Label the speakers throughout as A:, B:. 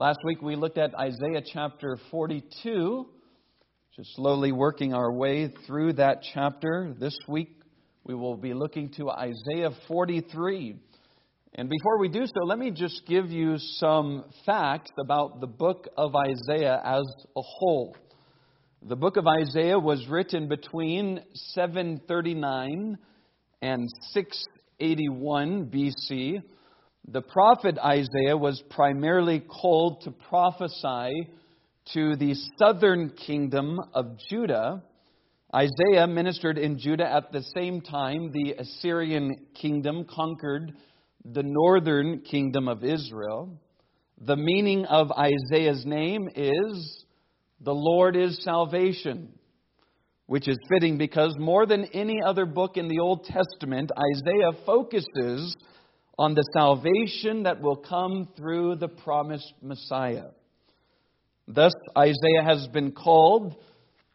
A: Last week we looked at Isaiah chapter 42, just slowly working our way through that chapter. This week we will be looking to Isaiah 43. And before we do so, let me just give you some facts about the book of Isaiah as a whole. The book of Isaiah was written between 739 and 681 BC. The prophet Isaiah was primarily called to prophesy to the southern kingdom of Judah. Isaiah ministered in Judah at the same time the Assyrian kingdom conquered the northern kingdom of Israel. The meaning of Isaiah's name is the Lord is salvation, which is fitting because more than any other book in the Old Testament, Isaiah focuses on the salvation that will come through the promised Messiah. Thus, Isaiah has been called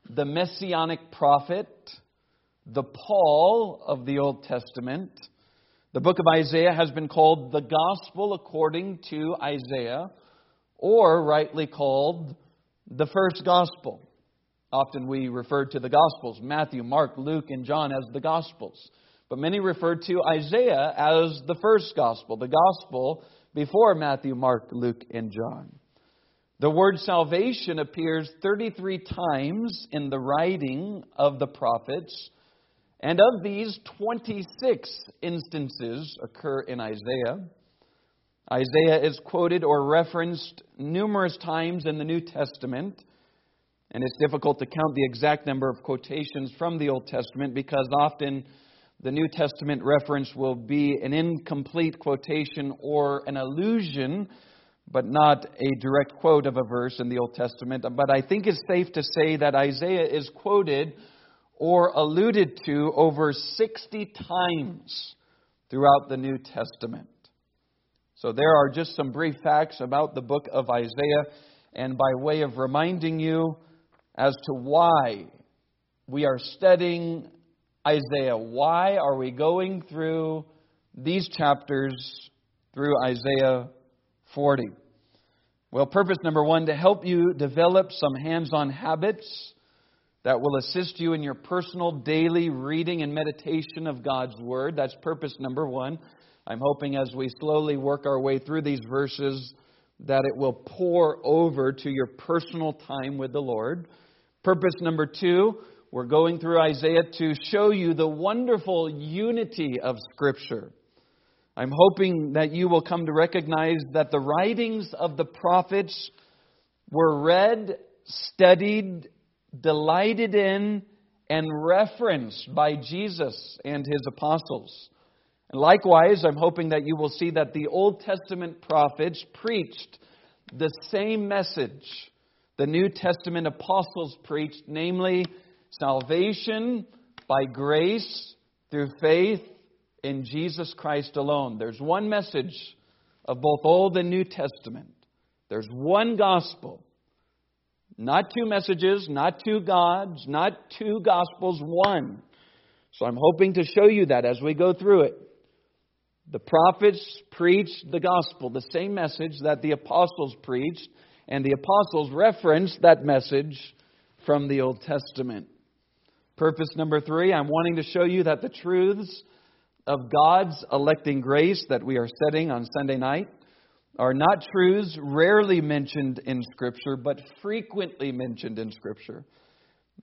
A: the messianic prophet, the Paul of the Old Testament. The book of Isaiah has been called the Gospel according to Isaiah, or rightly called the first Gospel. Often we refer to the Gospels, Matthew, Mark, Luke, and John, as the Gospels. But many refer to Isaiah as the first gospel, the gospel before Matthew, Mark, Luke, and John. The word salvation appears 33 times in the writing of the prophets, and of these, 26 instances occur in Isaiah. Isaiah is quoted or referenced numerous times in the New Testament, and it's difficult to count the exact number of quotations from the Old Testament because often the New Testament reference will be an incomplete quotation or an allusion, but not a direct quote of a verse in the Old Testament. But I think it's safe to say that Isaiah is quoted or alluded to over 60 times throughout the New Testament. So there are just some brief facts about the book of Isaiah, and by way of reminding you as to why we are studying Isaiah. Why are we going through these chapters through Isaiah 40? Well, purpose number one to help you develop some hands on habits that will assist you in your personal daily reading and meditation of God's Word. That's purpose number one. I'm hoping as we slowly work our way through these verses that it will pour over to your personal time with the Lord. Purpose number two, we're going through Isaiah to show you the wonderful unity of Scripture. I'm hoping that you will come to recognize that the writings of the prophets were read, studied, delighted in, and referenced by Jesus and his apostles. And likewise, I'm hoping that you will see that the Old Testament prophets preached the same message the New Testament apostles preached, namely Salvation by grace through faith in Jesus Christ alone. There's one message of both Old and New Testament. There's one gospel. Not two messages, not two gods, not two gospels, one. So I'm hoping to show you that as we go through it. The prophets preached the gospel, the same message that the apostles preached, and the apostles referenced that message from the Old Testament. Purpose number three, I'm wanting to show you that the truths of God's electing grace that we are setting on Sunday night are not truths rarely mentioned in Scripture, but frequently mentioned in Scripture.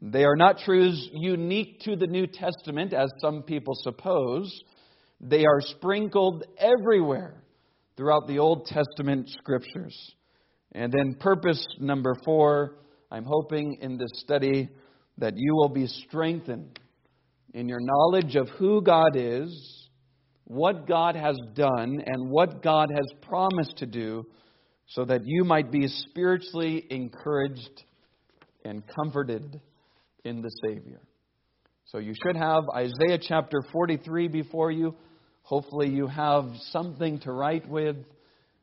A: They are not truths unique to the New Testament, as some people suppose. They are sprinkled everywhere throughout the Old Testament Scriptures. And then, purpose number four, I'm hoping in this study that you will be strengthened in your knowledge of who God is, what God has done, and what God has promised to do, so that you might be spiritually encouraged and comforted in the Savior. So you should have Isaiah chapter 43 before you. Hopefully, you have something to write with.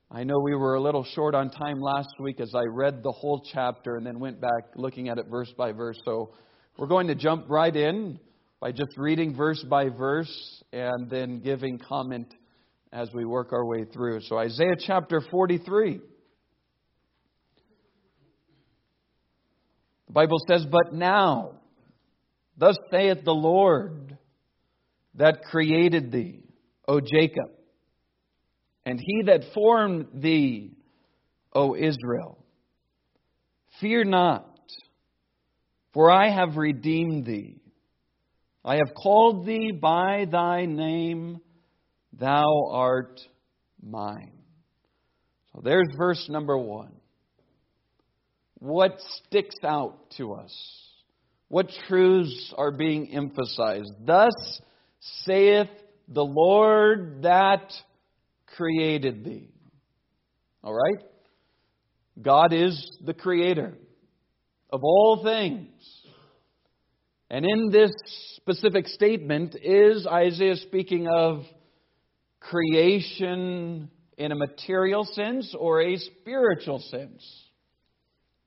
A: I know we were a little short on time last week as I read the whole chapter and then went back looking at it verse by verse. So we're going to jump right in by just reading verse by verse and then giving comment as we work our way through. So, Isaiah chapter 43. The Bible says, But now, thus saith the Lord that created thee, O Jacob, and he that formed thee, O Israel. Fear not, for I have redeemed thee. I have called thee by thy name, thou art mine. So there's verse number one. What sticks out to us? What truths are being emphasized? Thus saith the Lord that created thee. All right? God is the creator of all things. And in this specific statement, is Isaiah speaking of creation in a material sense or a spiritual sense?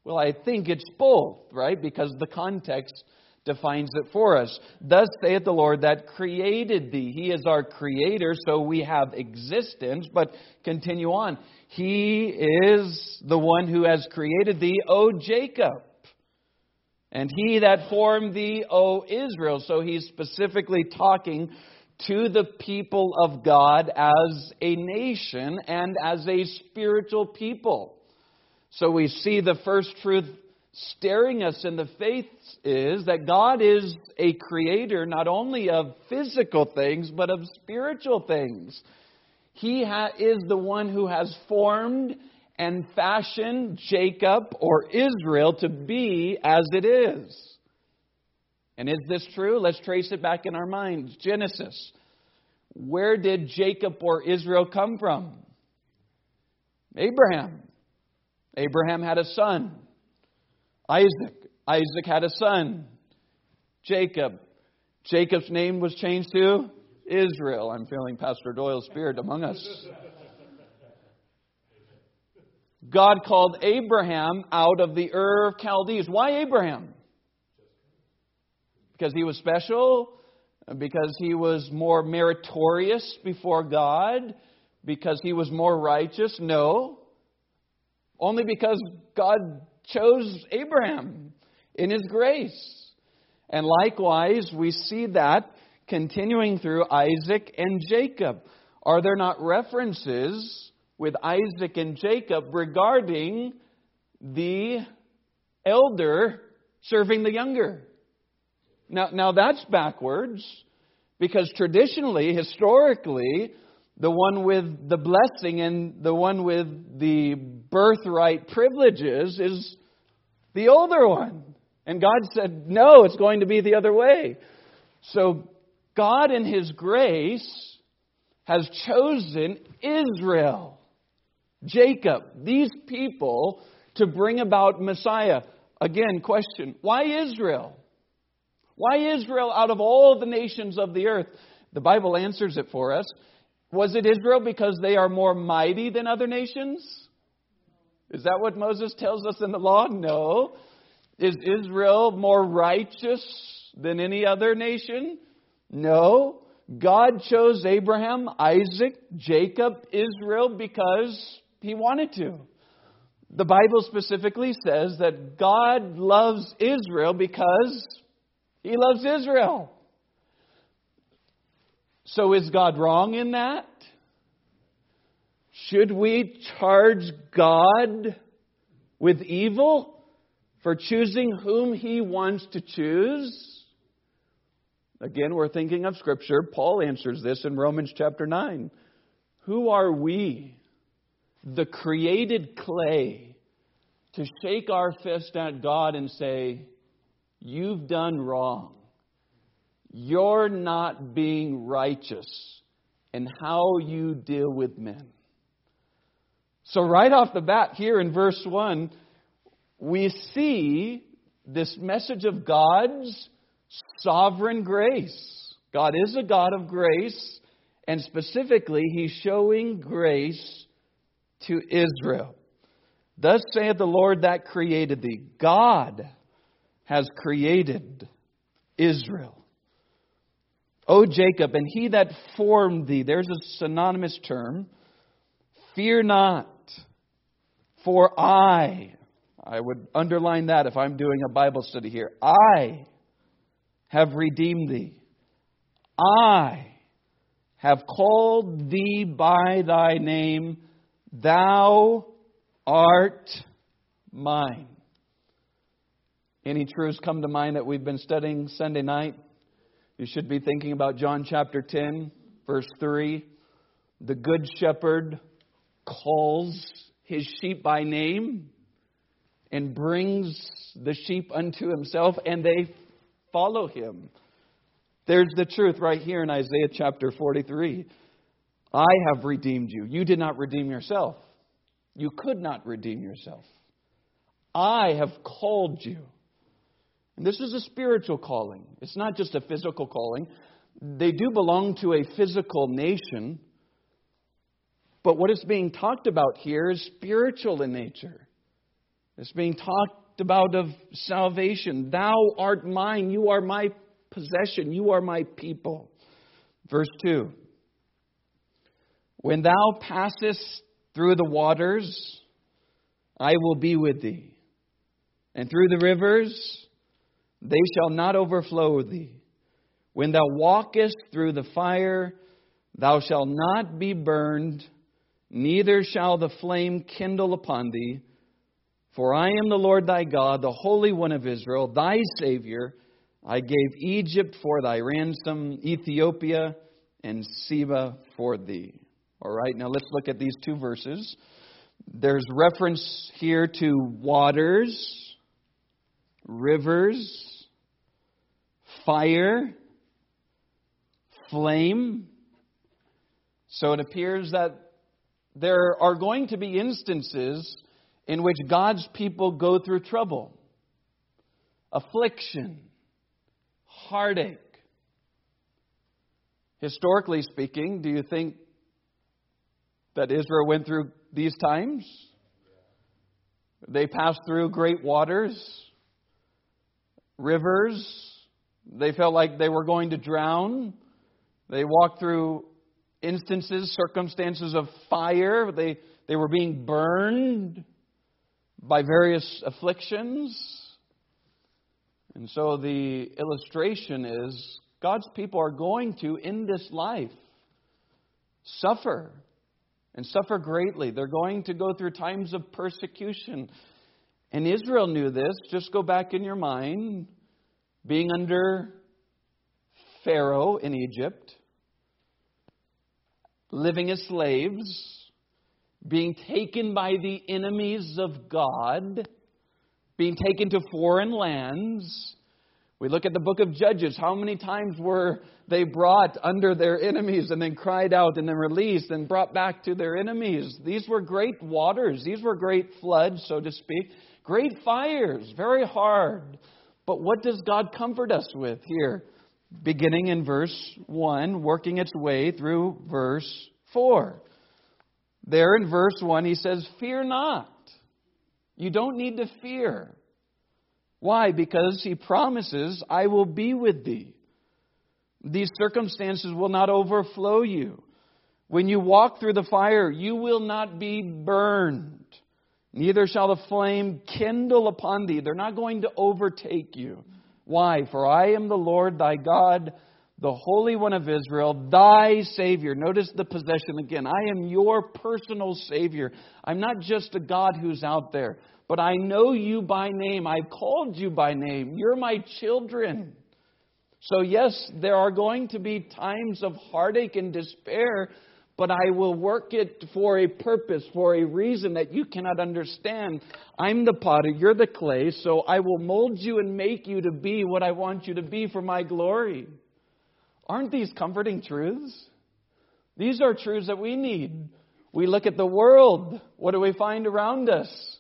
A: Well, I think it's both, right? Because the context defines it for us. Thus saith the Lord that created thee. He is our creator, so we have existence. But continue on. He is the one who has created thee, O Jacob. And he that formed thee, O Israel. So he's specifically talking to the people of God as a nation and as a spiritual people. So we see the first truth staring us in the face is that God is a creator not only of physical things, but of spiritual things. He ha- is the one who has formed and fashion Jacob or Israel to be as it is. And is this true? Let's trace it back in our minds. Genesis. Where did Jacob or Israel come from? Abraham. Abraham had a son, Isaac. Isaac had a son, Jacob. Jacob's name was changed to Israel. I'm feeling Pastor Doyle's spirit among us. God called Abraham out of the Ur of Chaldees. Why Abraham? Because he was special? Because he was more meritorious before God? Because he was more righteous? No. Only because God chose Abraham in his grace. And likewise, we see that continuing through Isaac and Jacob. Are there not references with Isaac and Jacob regarding the elder serving the younger? Now, now that's backwards because traditionally, historically, the one with the blessing and the one with the birthright privileges is the older one. And God said, no, it's going to be the other way. So God, in His grace, has chosen Israel, Jacob, these people to bring about Messiah. Again, question why Israel? Why Israel out of all the nations of the earth? The Bible answers it for us. Was it Israel because they are more mighty than other nations? Is that what Moses tells us in the law? No. Is Israel more righteous than any other nation? No. God chose Abraham, Isaac, Jacob, Israel because he wanted to. The Bible specifically says that God loves Israel because he loves Israel. So is God wrong in that? Should we charge God with evil for choosing whom he wants to choose? Again, we're thinking of Scripture. Paul answers this in Romans chapter 9. Who are we, the created clay, to shake our fist at God and say, You've done wrong? You're not being righteous in how you deal with men. So, right off the bat, here in verse 1, we see this message of God's sovereign grace. God is a God of grace, and specifically, He's showing grace to Israel. Thus saith the Lord that created thee. God has created Israel. O Jacob, and he that formed thee, there's a synonymous term. Fear not, for I, I would underline that if I'm doing a Bible study here. I have redeemed thee. I have called thee by thy name. Thou art mine. Any truths come to mind that we've been studying Sunday night? You should be thinking about John chapter 10, verse 3. The good shepherd calls his sheep by name and brings the sheep unto himself, and they follow him. There's the truth right here in Isaiah chapter 43. I have redeemed you. You did not redeem yourself. You could not redeem yourself. I have called you. And this is a spiritual calling. It's not just a physical calling. They do belong to a physical nation. But what is being talked about here is spiritual in nature. It's being talked about of salvation. Thou art mine. You are my possession. You are my people. Verse 2 When thou passest through the waters, I will be with thee. And through the rivers, they shall not overflow thee. When thou walkest through the fire, thou shalt not be burned, neither shall the flame kindle upon thee. For I am the Lord thy God, the Holy One of Israel, thy Savior. I gave Egypt for thy ransom, Ethiopia and Seba for thee. All right, now let's look at these two verses. There's reference here to waters, rivers, fire, flame. So it appears that there are going to be instances in which God's people go through trouble, affliction, heartache. Historically speaking, do you think that Israel went through these times? They passed through great waters, rivers, they felt like they were going to drown. They walked through instances, circumstances of fire. They, they were being burned by various afflictions. And so the illustration is God's people are going to, in this life, suffer and suffer greatly. They're going to go through times of persecution. And Israel knew this. Just go back in your mind being under Pharaoh in Egypt, living as slaves, being taken by the enemies of God, being taken to foreign lands. We look at the book of Judges. How many times were they brought under their enemies and then cried out and then released and brought back to their enemies? These were great waters. These were great floods, so to speak. Great fires, very hard. But what does God comfort us with here? Beginning in verse 1, working its way through verse 4. There in verse 1, he says, Fear not. You don't need to fear. Why? Because he promises, I will be with thee. These circumstances will not overflow you. When you walk through the fire, you will not be burned. Neither shall the flame kindle upon thee. They're not going to overtake you. Why? For I am the Lord thy God, the Holy One of Israel, thy Savior. Notice the possession again. I am your personal Savior. I'm not just a God who's out there, but I know you by name. I've called you by name. You're my children. Hmm. So, yes, there are going to be times of heartache and despair but I will work it for a purpose, for a reason that you cannot understand. I'm the potter, you're the clay, so I will mold you and make you to be what I want you to be for my glory. Aren't these comforting truths? These are truths that we need. We look at the world. What do we find around us?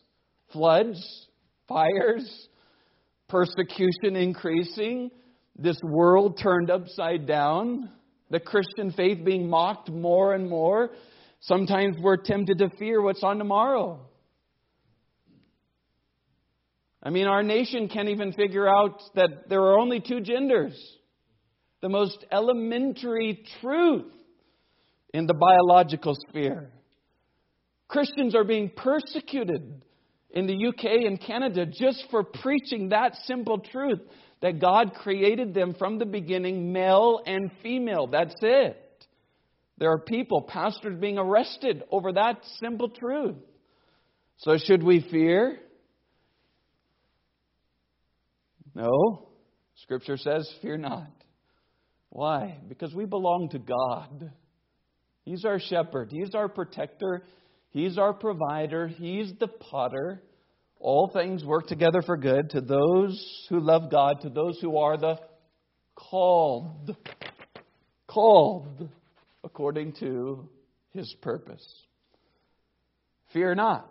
A: Floods, fires, persecution increasing, this world turned upside down the Christian faith being mocked more and more. Sometimes we're tempted to fear what's on tomorrow. I mean, our nation can't even figure out that there are only two genders. The most elementary truth in the biological sphere. Christians are being persecuted in the UK and Canada just for preaching that simple truth that God created them from the beginning, male and female. That's it. There are people, pastors being arrested over that simple truth. So, should we fear? No. Scripture says, Fear not. Why? Because we belong to God. He's our shepherd, He's our protector, He's our provider, He's the potter. All things work together for good to those who love God, to those who are the called. Called according to His purpose. Fear not.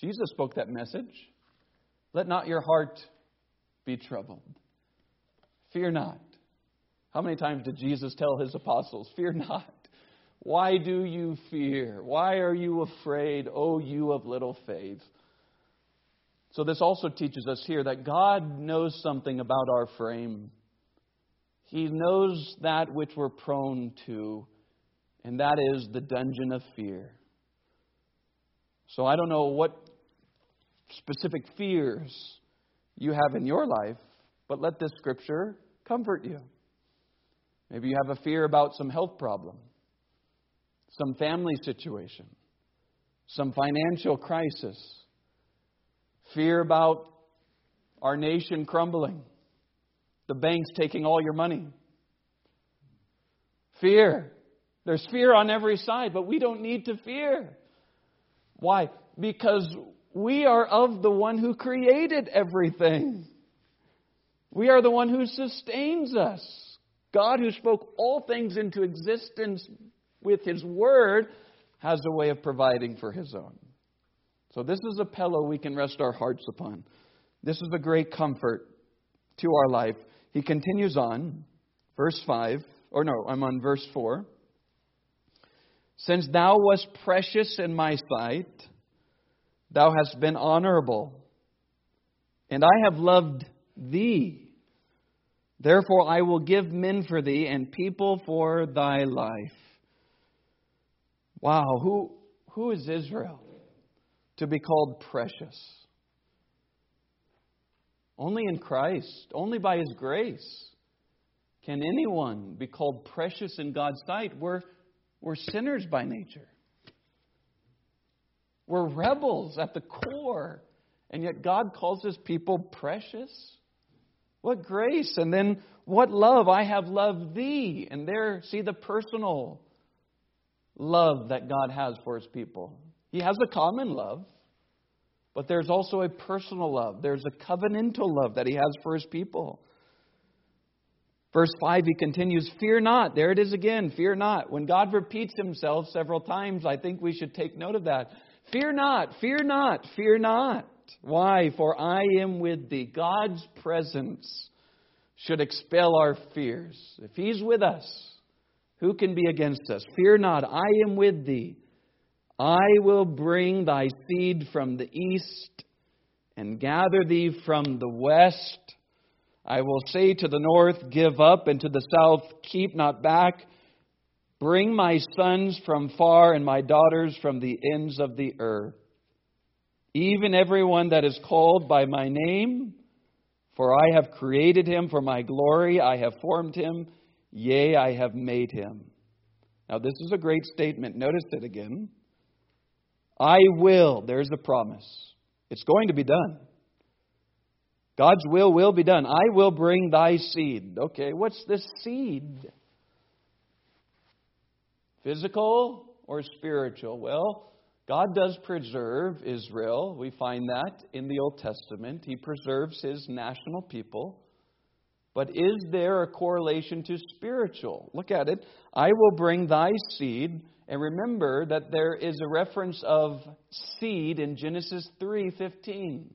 A: Jesus spoke that message. Let not your heart be troubled. Fear not. How many times did Jesus tell his apostles, Fear not? Why do you fear? Why are you afraid, O you of little faith? So, this also teaches us here that God knows something about our frame. He knows that which we're prone to, and that is the dungeon of fear. So, I don't know what specific fears you have in your life, but let this scripture comfort you. Maybe you have a fear about some health problem, some family situation, some financial crisis, fear about our nation crumbling, the banks taking all your money. Fear. There's fear on every side, but we don't need to fear. Why? Because we are of the one who created everything. We are the one who sustains us. God, who spoke all things into existence with His Word, has a way of providing for His own. So, this is a pillow we can rest our hearts upon. This is a great comfort to our life. He continues on, verse 5, or no, I'm on verse 4. Since thou wast precious in my sight, Thou hast been honorable, and I have loved thee. Therefore, I will give men for thee and people for thy life. Wow, who, who is Israel to be called precious? Only in Christ, only by His grace, can anyone be called precious in God's sight. We're, we're sinners by nature. We're rebels at the core. And yet God calls his people precious. What grace. And then what love. I have loved thee. And there, see the personal love that God has for his people. He has a common love, but there's also a personal love. There's a covenantal love that he has for his people. Verse 5, he continues, Fear not. There it is again, fear not. When God repeats himself several times, I think we should take note of that. Fear not, fear not, fear not. Why? For I am with thee. God's presence should expel our fears. If He's with us, who can be against us? Fear not, I am with thee. I will bring thy seed from the east and gather thee from the west. I will say to the north, Give up, and to the south, Keep not back. Bring my sons from far and my daughters from the ends of the earth. Even everyone that is called by my name, for I have created him for my glory, I have formed him, yea, I have made him. Now, this is a great statement. Notice it again. I will, there's a promise. It's going to be done. God's will will be done. I will bring thy seed. Okay, what's this seed? Physical or spiritual? Well, God does preserve Israel. We find that in the Old Testament. He preserves his national people. But is there a correlation to spiritual? Look at it. I will bring thy seed. And remember that there is a reference of seed in Genesis 3:15.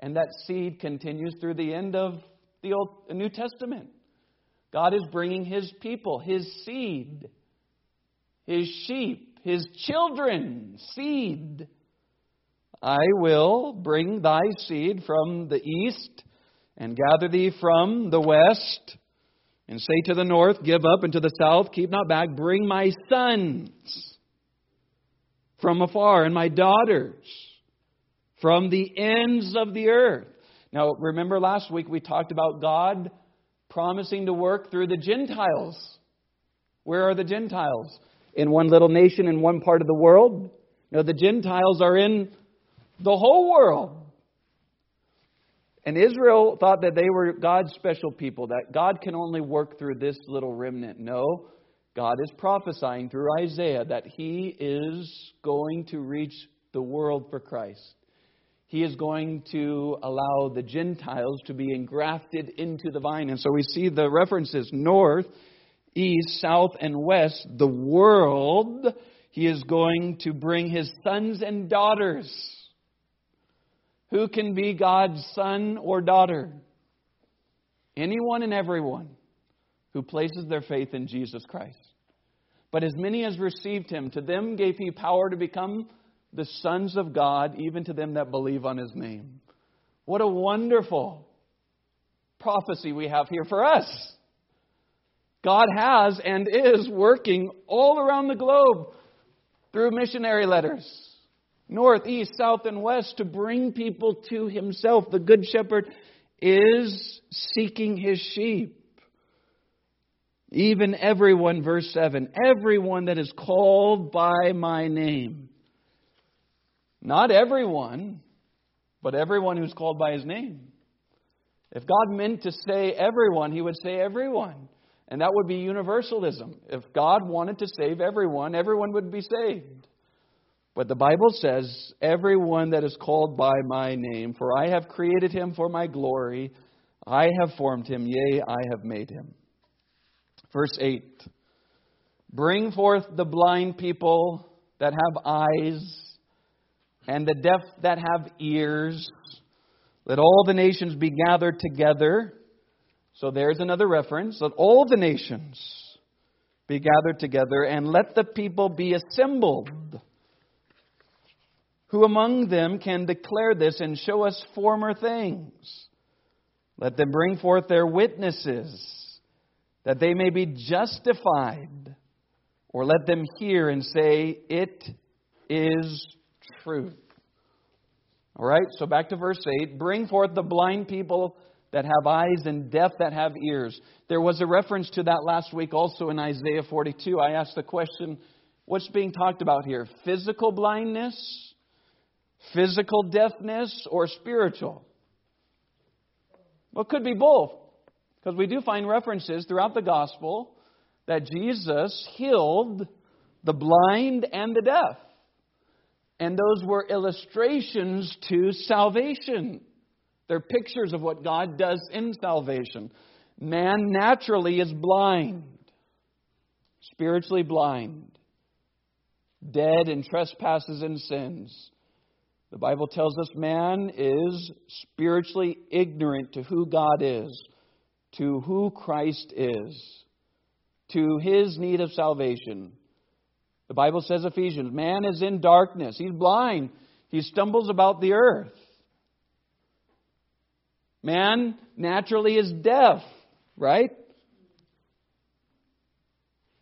A: And that seed continues through the end of the Old New Testament. God is bringing his people, his seed his sheep, his children, seed. I will bring thy seed from the east and gather thee from the west and say to the north, Give up, and to the south, keep not back. Bring my sons from afar and my daughters from the ends of the earth. Now, remember last week we talked about God promising to work through the Gentiles. Where are the Gentiles? In one little nation in one part of the world? No, the Gentiles are in the whole world. And Israel thought that they were God's special people, that God can only work through this little remnant. No, God is prophesying through Isaiah that He is going to reach the world for Christ. He is going to allow the Gentiles to be engrafted into the vine. And so we see the references north, east, south, and west, the world. He is going to bring His sons and daughters who can be God's son or daughter? Anyone and everyone who places their faith in Jesus Christ. But as many as received him, to them gave he power to become the sons of God, even to them that believe on his name. What a wonderful prophecy we have here for us. God has and is working all around the globe through missionary letters north, east, south, and west to bring people to himself. The Good Shepherd is seeking his sheep. Even everyone, verse 7, everyone that is called by my name. Not everyone, but everyone who's called by his name. If God meant to say everyone, he would say everyone. And that would be universalism. If God wanted to save everyone, everyone would be saved. But the Bible says, Everyone that is called by my name, for I have created him for my glory, I have formed him, yea, I have made him. Verse 8 Bring forth the blind people that have eyes, and the deaf that have ears. Let all the nations be gathered together. So there's another reference. Let all the nations be gathered together, and let the people be assembled. Who among them can declare this and show us former things? Let them bring forth their witnesses, that they may be justified. Or let them hear and say, It is truth. All right, so back to verse 8. Bring forth the blind people that have eyes and deaf that have ears. There was a reference to that last week also in Isaiah 42. I asked the question, what's being talked about here? Physical blindness Physical deafness or spiritual? Well, it could be both. Because we do find references throughout the gospel that Jesus healed the blind and the deaf. And those were illustrations to salvation. They're pictures of what God does in salvation. Man naturally is blind, spiritually blind, dead in trespasses and sins. The Bible tells us man is spiritually ignorant to who God is, to who Christ is, to his need of salvation. The Bible says, Ephesians, man is in darkness. He's blind. He stumbles about the earth. Man naturally is deaf, right?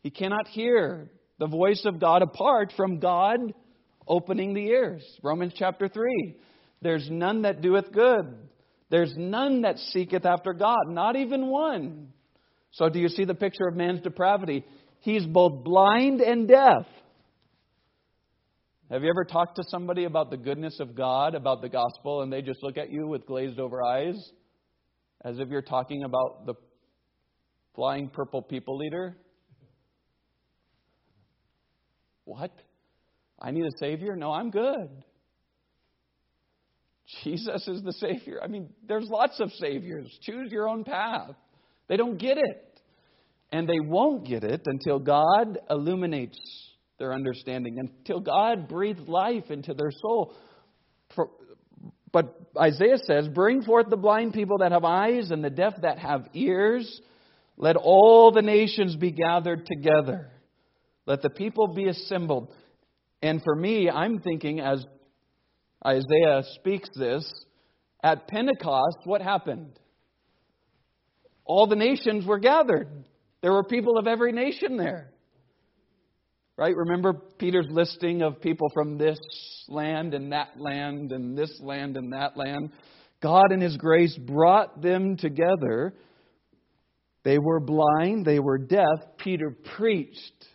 A: He cannot hear the voice of God apart from God opening the ears. Romans chapter 3. There's none that doeth good. There's none that seeketh after God, not even one. So, do you see the picture of man's depravity? He's both blind and deaf. Have you ever talked to somebody about the goodness of God, about the gospel, and they just look at you with glazed over eyes? As if you're talking about the flying purple people eater? What? I need a Savior? No, I'm good. Jesus is the Savior. I mean, there's lots of Saviors. Choose your own path. They don't get it. And they won't get it until God illuminates their understanding, until God breathes life into their soul. But Isaiah says, Bring forth the blind people that have eyes and the deaf that have ears. Let all the nations be gathered together. Let the people be assembled. And for me, I'm thinking as Isaiah speaks this, at Pentecost, what happened? All the nations were gathered. There were people of every nation there. Right? Remember Peter's listing of people from this land and that land and this land and that land? God, in His grace, brought them together. They were blind, they were deaf. Peter preached.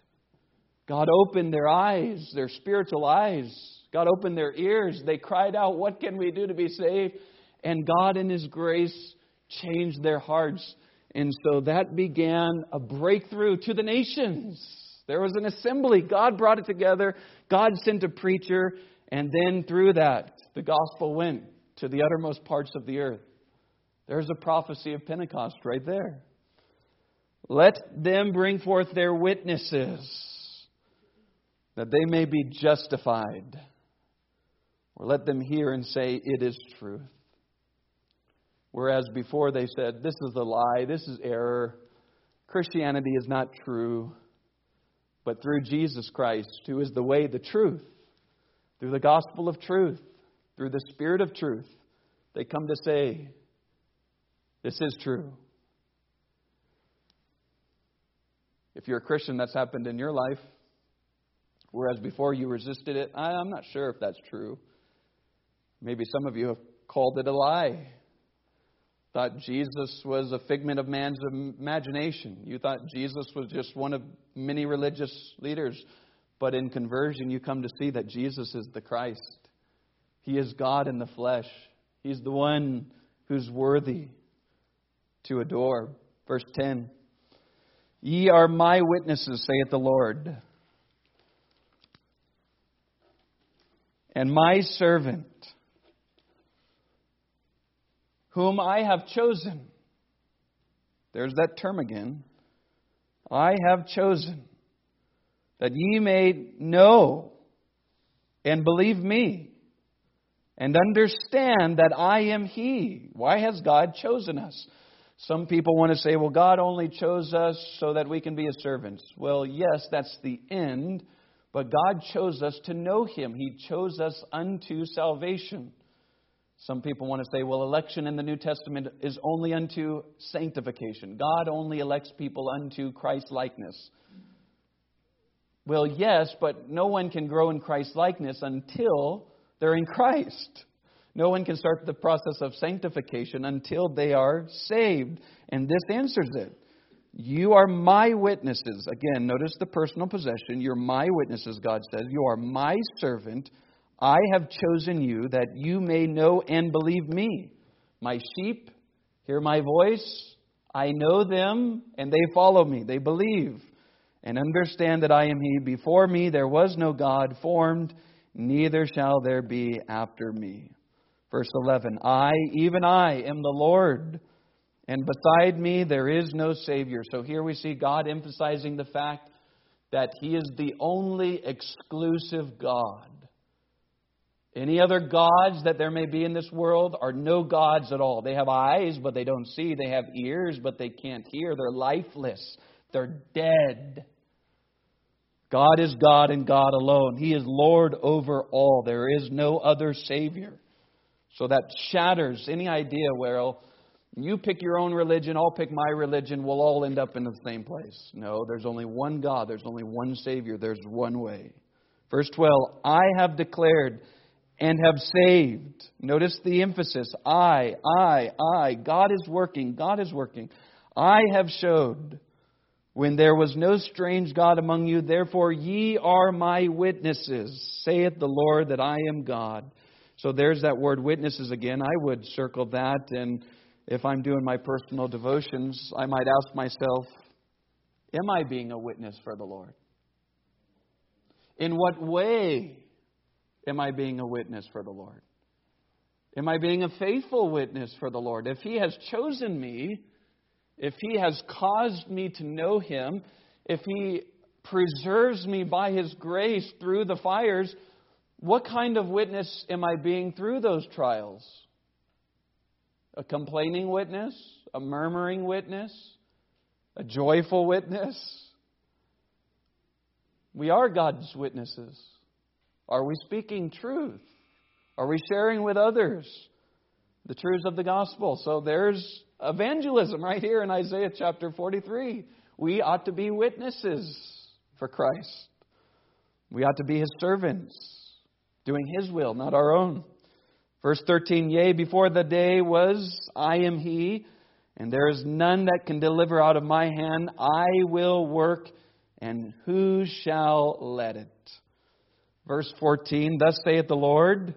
A: God opened their eyes, their spiritual eyes. God opened their ears. They cried out, What can we do to be saved? And God, in His grace, changed their hearts. And so that began a breakthrough to the nations. There was an assembly. God brought it together. God sent a preacher. And then through that, the gospel went to the uttermost parts of the earth. There's a prophecy of Pentecost right there. Let them bring forth their witnesses that they may be justified. Or let them hear and say, It is truth. Whereas before they said, This is a lie, this is error, Christianity is not true. But through Jesus Christ, who is the way, the truth, through the gospel of truth, through the spirit of truth, they come to say, This is true. If you're a Christian, that's happened in your life. Whereas before you resisted it, I'm not sure if that's true. Maybe some of you have called it a lie. Thought Jesus was a figment of man's imagination. You thought Jesus was just one of many religious leaders. But in conversion, you come to see that Jesus is the Christ. He is God in the flesh. He's the one who's worthy to adore. Verse 10 Ye are my witnesses, saith the Lord, and my servant, whom I have chosen. There's that term again. I have chosen that ye may know and believe me and understand that I am He. Why has God chosen us? Some people want to say, well, God only chose us so that we can be His servants. Well, yes, that's the end, but God chose us to know Him. He chose us unto salvation. Some people want to say, well, election in the New Testament is only unto sanctification. God only elects people unto Christ likeness. Well, yes, but no one can grow in Christ likeness until they're in Christ. No one can start the process of sanctification until they are saved. And this answers it. You are my witnesses. Again, notice the personal possession. You're my witnesses, God says. You are my servant. I have chosen you that you may know and believe me. My sheep hear my voice. I know them, and they follow me. They believe and understand that I am He. Before me there was no God formed, neither shall there be after me. Verse 11 I, even I, am the Lord, and beside me there is no Savior. So here we see God emphasizing the fact that He is the only exclusive God. Any other gods that there may be in this world are no gods at all. They have eyes, but they don't see. They have ears, but they can't hear. They're lifeless. They're dead. God is God and God alone. He is Lord over all. There is no other Savior. So that shatters any idea where well, you pick your own religion, I'll pick my religion, we'll all end up in the same place. No, there's only one God, there's only one Savior, there's one way. Verse 12 I have declared and have saved. Notice the emphasis I, I, I. God is working, God is working. I have showed when there was no strange God among you, therefore ye are my witnesses, saith the Lord, that I am God. So there's that word witnesses again. I would circle that, and if I'm doing my personal devotions, I might ask myself, Am I being a witness for the Lord? In what way am I being a witness for the Lord? Am I being a faithful witness for the Lord? If He has chosen me, if He has caused me to know Him, if He preserves me by His grace through the fires, what kind of witness am I being through those trials? A complaining witness? A murmuring witness? A joyful witness? We are God's witnesses. Are we speaking truth? Are we sharing with others the truths of the gospel? So there's evangelism right here in Isaiah chapter 43. We ought to be witnesses for Christ. We ought to be his servants, doing his will, not our own. Verse 13 Yea, before the day was, I am he, and there is none that can deliver out of my hand. I will work, and who shall let it? Verse 14 Thus saith the Lord,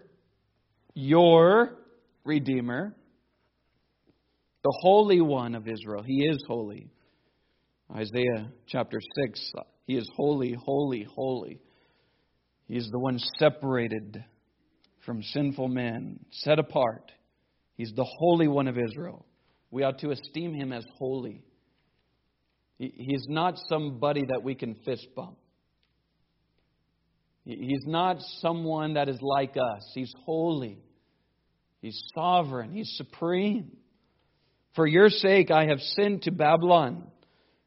A: your Redeemer, the Holy One of Israel. He is holy. Isaiah chapter 6 He is holy, holy, holy. He is the one separated from sinful men, set apart. He's the Holy One of Israel. We ought to esteem him as holy. He's not somebody that we can fist bump. He's not someone that is like us. He's holy. He's sovereign. He's supreme. For your sake I have sent to Babylon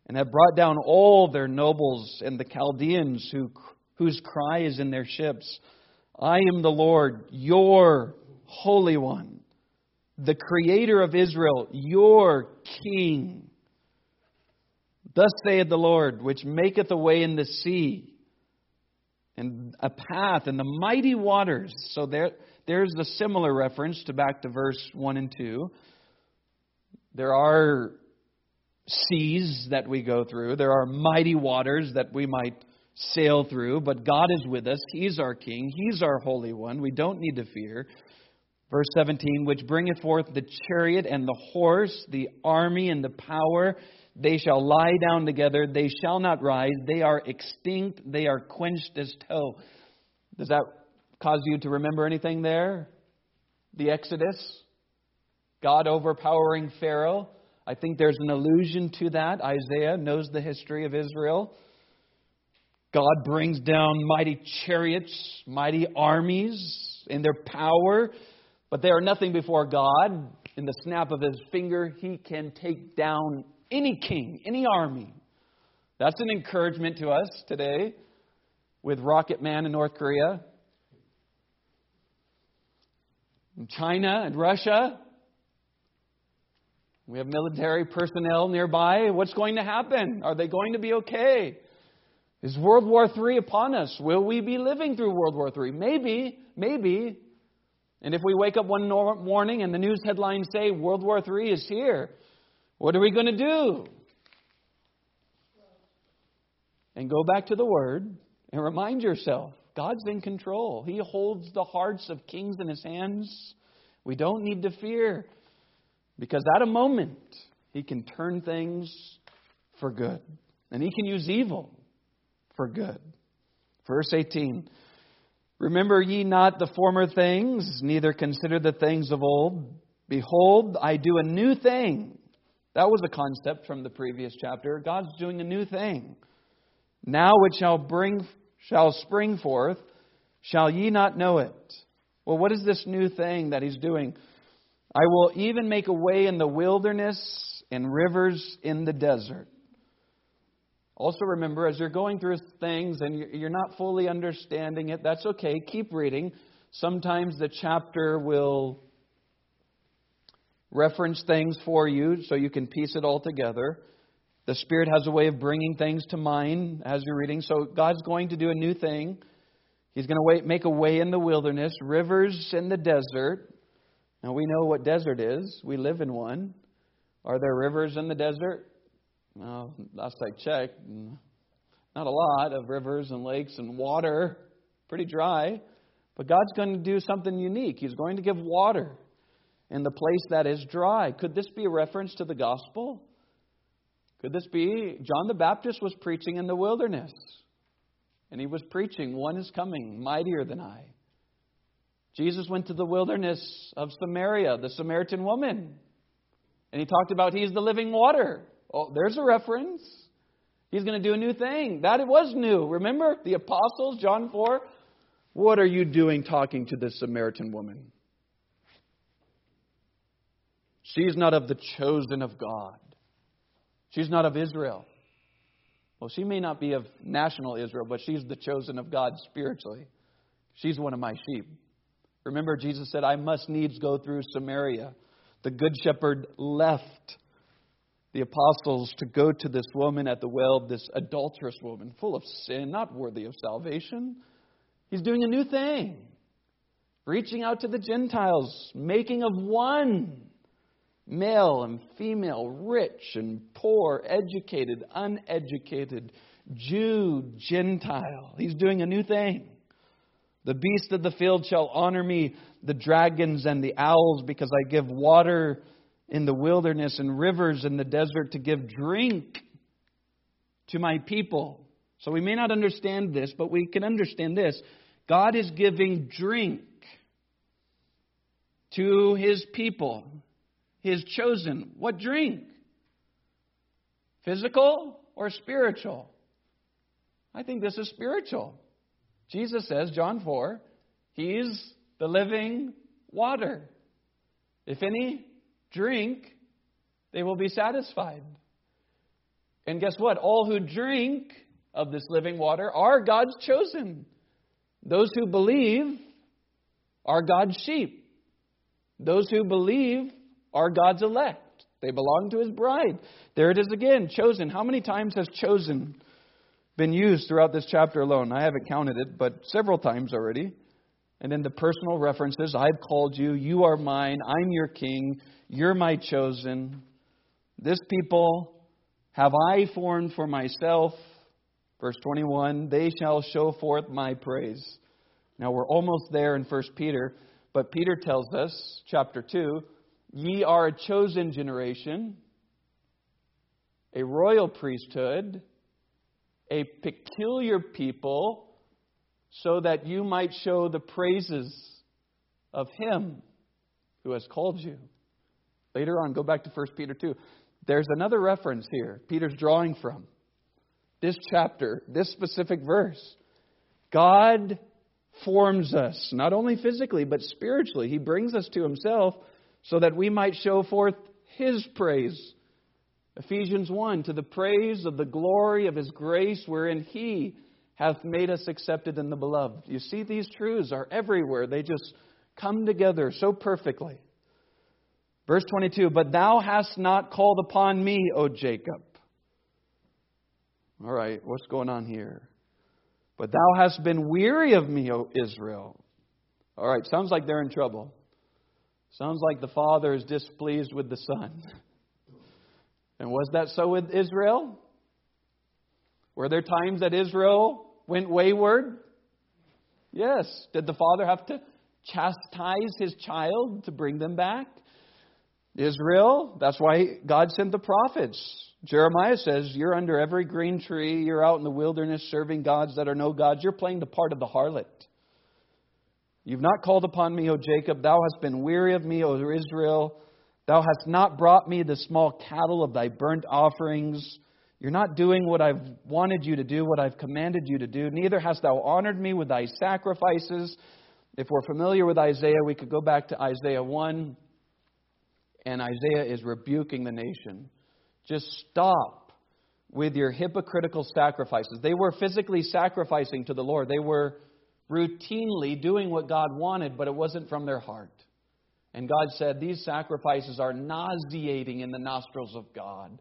A: and have brought down all their nobles and the Chaldeans who, whose cry is in their ships. I am the Lord, your Holy One, the Creator of Israel, your King. Thus saith the Lord, which maketh a way in the sea and a path in the mighty waters. So there, there's the similar reference to back to verse 1 and 2. There are seas that we go through, there are mighty waters that we might sail through, but God is with us. He's our King, He's our Holy One. We don't need to fear. Verse 17, which bringeth forth the chariot and the horse, the army and the power. They shall lie down together, they shall not rise. They are extinct, they are quenched as tow. Does that cause you to remember anything there? The Exodus? God overpowering Pharaoh? I think there's an allusion to that. Isaiah knows the history of Israel. God brings down mighty chariots, mighty armies in their power, but they are nothing before God. In the snap of his finger, he can take down any king, any army. That's an encouragement to us today with Rocket Man in North Korea, China and Russia. We have military personnel nearby. What's going to happen? Are they going to be okay? Is World War III upon us? Will we be living through World War III? Maybe, maybe. And if we wake up one morning and the news headlines say World War III is here, what are we going to do? And go back to the Word and remind yourself God's in control. He holds the hearts of kings in His hands. We don't need to fear because at a moment, He can turn things for good. And He can use evil for good. Verse 18 Remember ye not the former things, neither consider the things of old. Behold, I do a new thing. That was a concept from the previous chapter. God's doing a new thing. Now it shall bring shall spring forth, shall ye not know it? Well, what is this new thing that he's doing? I will even make a way in the wilderness and rivers in the desert. Also, remember, as you're going through things and you're not fully understanding it, that's okay. Keep reading. Sometimes the chapter will reference things for you so you can piece it all together. The Spirit has a way of bringing things to mind as you're reading. So, God's going to do a new thing. He's going to make a way in the wilderness, rivers in the desert. Now, we know what desert is. We live in one. Are there rivers in the desert? Well, last I checked, not a lot of rivers and lakes and water. Pretty dry. But God's going to do something unique. He's going to give water in the place that is dry. Could this be a reference to the gospel? Could this be? John the Baptist was preaching in the wilderness. And he was preaching, One is coming, mightier than I. Jesus went to the wilderness of Samaria, the Samaritan woman. And he talked about he's the living water. Oh, there's a reference. He's going to do a new thing. That it was new. Remember the apostles, John 4? What are you doing talking to this Samaritan woman? She's not of the chosen of God. She's not of Israel. Well, she may not be of national Israel, but she's the chosen of God spiritually. She's one of my sheep. Remember, Jesus said, I must needs go through Samaria. The good shepherd left the apostles to go to this woman at the well, this adulterous woman, full of sin, not worthy of salvation. He's doing a new thing, reaching out to the Gentiles, making of one male and female, rich and poor, educated, uneducated, Jew, Gentile. He's doing a new thing. The beast of the field shall honor me, the dragons and the owls, because I give water in the wilderness and rivers in the desert to give drink to my people. So we may not understand this, but we can understand this. God is giving drink to his people, his chosen. What drink? Physical or spiritual? I think this is spiritual. Jesus says, John 4, He's the living water. If any drink, they will be satisfied. And guess what? All who drink of this living water are God's chosen. Those who believe are God's sheep. Those who believe are God's elect. They belong to his bride. There it is again, chosen. How many times has chosen been used throughout this chapter alone? I haven't counted it, but several times already. And then the personal references I've called you, you are mine, I'm your king, you're my chosen. This people have I formed for myself. Verse 21 They shall show forth my praise. Now we're almost there in 1 Peter, but Peter tells us, chapter 2, Ye are a chosen generation, a royal priesthood, a peculiar people, so that you might show the praises of Him who has called you. Later on, go back to 1 Peter 2. There's another reference here Peter's drawing from. This chapter, this specific verse. God forms us, not only physically, but spiritually. He brings us to Himself so that we might show forth His praise. Ephesians 1 To the praise of the glory of His grace, wherein He hath made us accepted in the beloved. You see, these truths are everywhere. They just come together so perfectly. Verse 22 But thou hast not called upon me, O Jacob. All right, what's going on here? But thou hast been weary of me, O Israel. All right, sounds like they're in trouble. Sounds like the father is displeased with the son. And was that so with Israel? Were there times that Israel went wayward? Yes. Did the father have to chastise his child to bring them back? Israel, that's why God sent the prophets. Jeremiah says, You're under every green tree, you're out in the wilderness serving gods that are no gods. You're playing the part of the harlot. You've not called upon me, O Jacob. Thou hast been weary of me, O Israel. Thou hast not brought me the small cattle of thy burnt offerings. You're not doing what I've wanted you to do, what I've commanded you to do. Neither hast thou honored me with thy sacrifices. If we're familiar with Isaiah, we could go back to Isaiah 1 and Isaiah is rebuking the nation. Just stop with your hypocritical sacrifices. They were physically sacrificing to the Lord, they were routinely doing what God wanted, but it wasn't from their heart. And God said, These sacrifices are nauseating in the nostrils of God.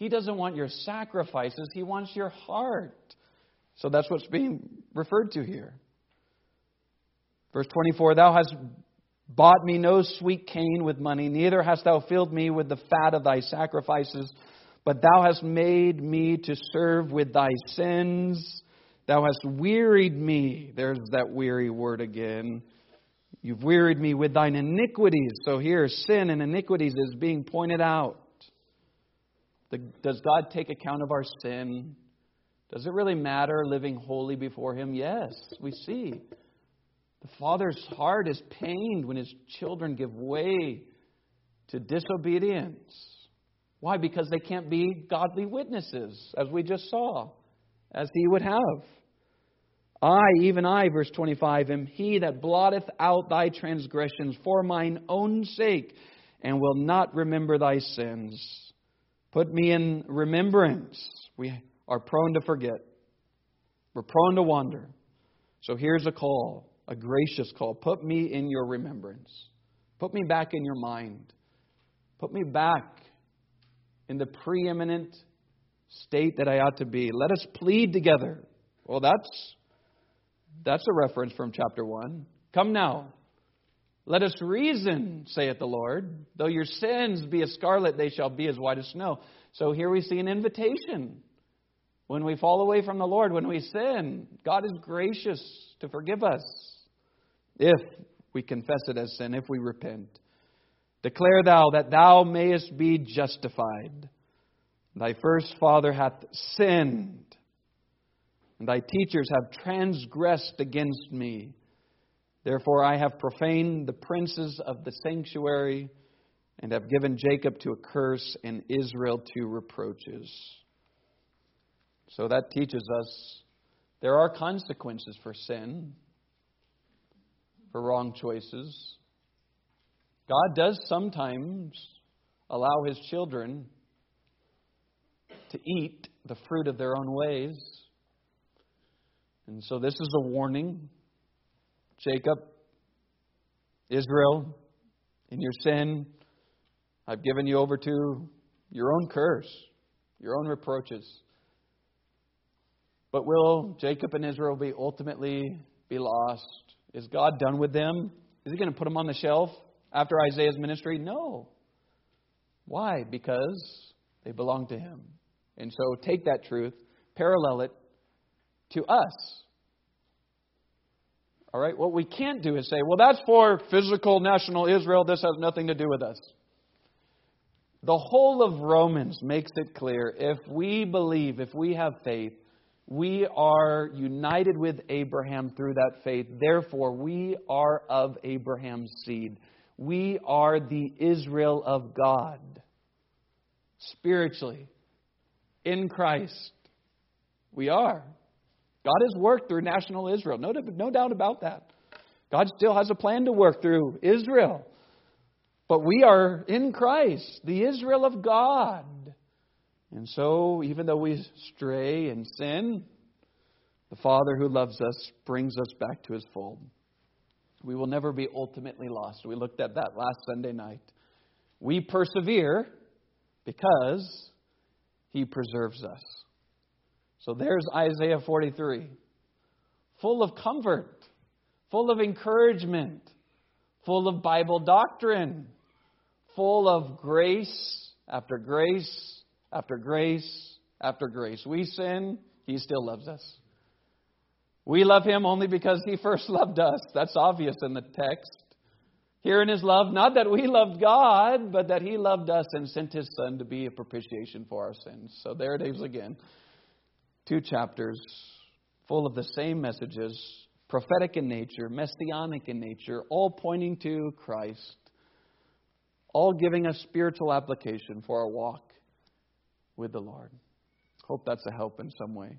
A: He doesn't want your sacrifices, He wants your heart. So that's what's being referred to here. Verse 24 Thou hast bought me no sweet cane with money, neither hast thou filled me with the fat of thy sacrifices, but thou hast made me to serve with thy sins. Thou hast wearied me. There's that weary word again. You've wearied me with thine iniquities. So here, sin and iniquities is being pointed out. Does God take account of our sin? Does it really matter living holy before Him? Yes, we see. The father's heart is pained when his children give way to disobedience. Why? Because they can't be godly witnesses, as we just saw, as he would have. I, even I, verse 25, am he that blotteth out thy transgressions for mine own sake, and will not remember thy sins. Put me in remembrance. We are prone to forget, we're prone to wander. So here's a call a gracious call. Put me in your remembrance. Put me back in your mind. Put me back in the preeminent state that I ought to be. Let us plead together. Well, that's that's a reference from chapter 1. Come now. Let us reason, saith the Lord. Though your sins be as scarlet, they shall be as white as snow. So here we see an invitation. When we fall away from the Lord, when we sin, God is gracious to forgive us if we confess it as sin, if we repent. Declare thou that thou mayest be justified. Thy first father hath sinned, and thy teachers have transgressed against me. Therefore I have profaned the princes of the sanctuary, and have given Jacob to a curse and Israel to reproaches. So that teaches us there are consequences for sin, for wrong choices. God does sometimes allow his children to eat the fruit of their own ways. And so this is a warning. Jacob, Israel, in your sin, I've given you over to your own curse, your own reproaches. But will Jacob and Israel be ultimately be lost? Is God done with them? Is he going to put them on the shelf? after Isaiah's ministry? No. Why? Because they belong to him. And so take that truth, parallel it to us. All right? What we can't do is say, well, that's for physical national Israel. This has nothing to do with us. The whole of Romans makes it clear if we believe, if we have faith, we are united with Abraham through that faith. Therefore, we are of Abraham's seed. We are the Israel of God. Spiritually. In Christ. We are. God has worked through national Israel. No, no doubt about that. God still has a plan to work through Israel. But we are in Christ, the Israel of God. And so, even though we stray and sin, the Father who loves us brings us back to his fold. We will never be ultimately lost. We looked at that last Sunday night. We persevere because he preserves us. So there's Isaiah 43, full of comfort, full of encouragement, full of Bible doctrine, full of grace after grace after grace after grace. We sin, he still loves us. We love him only because he first loved us. That's obvious in the text. Here in his love, not that we loved God, but that he loved us and sent his son to be a propitiation for our sins. So there it is again. Two chapters full of the same messages, prophetic in nature, messianic in nature, all pointing to Christ, all giving us spiritual application for our walk with the Lord. Hope that's a help in some way.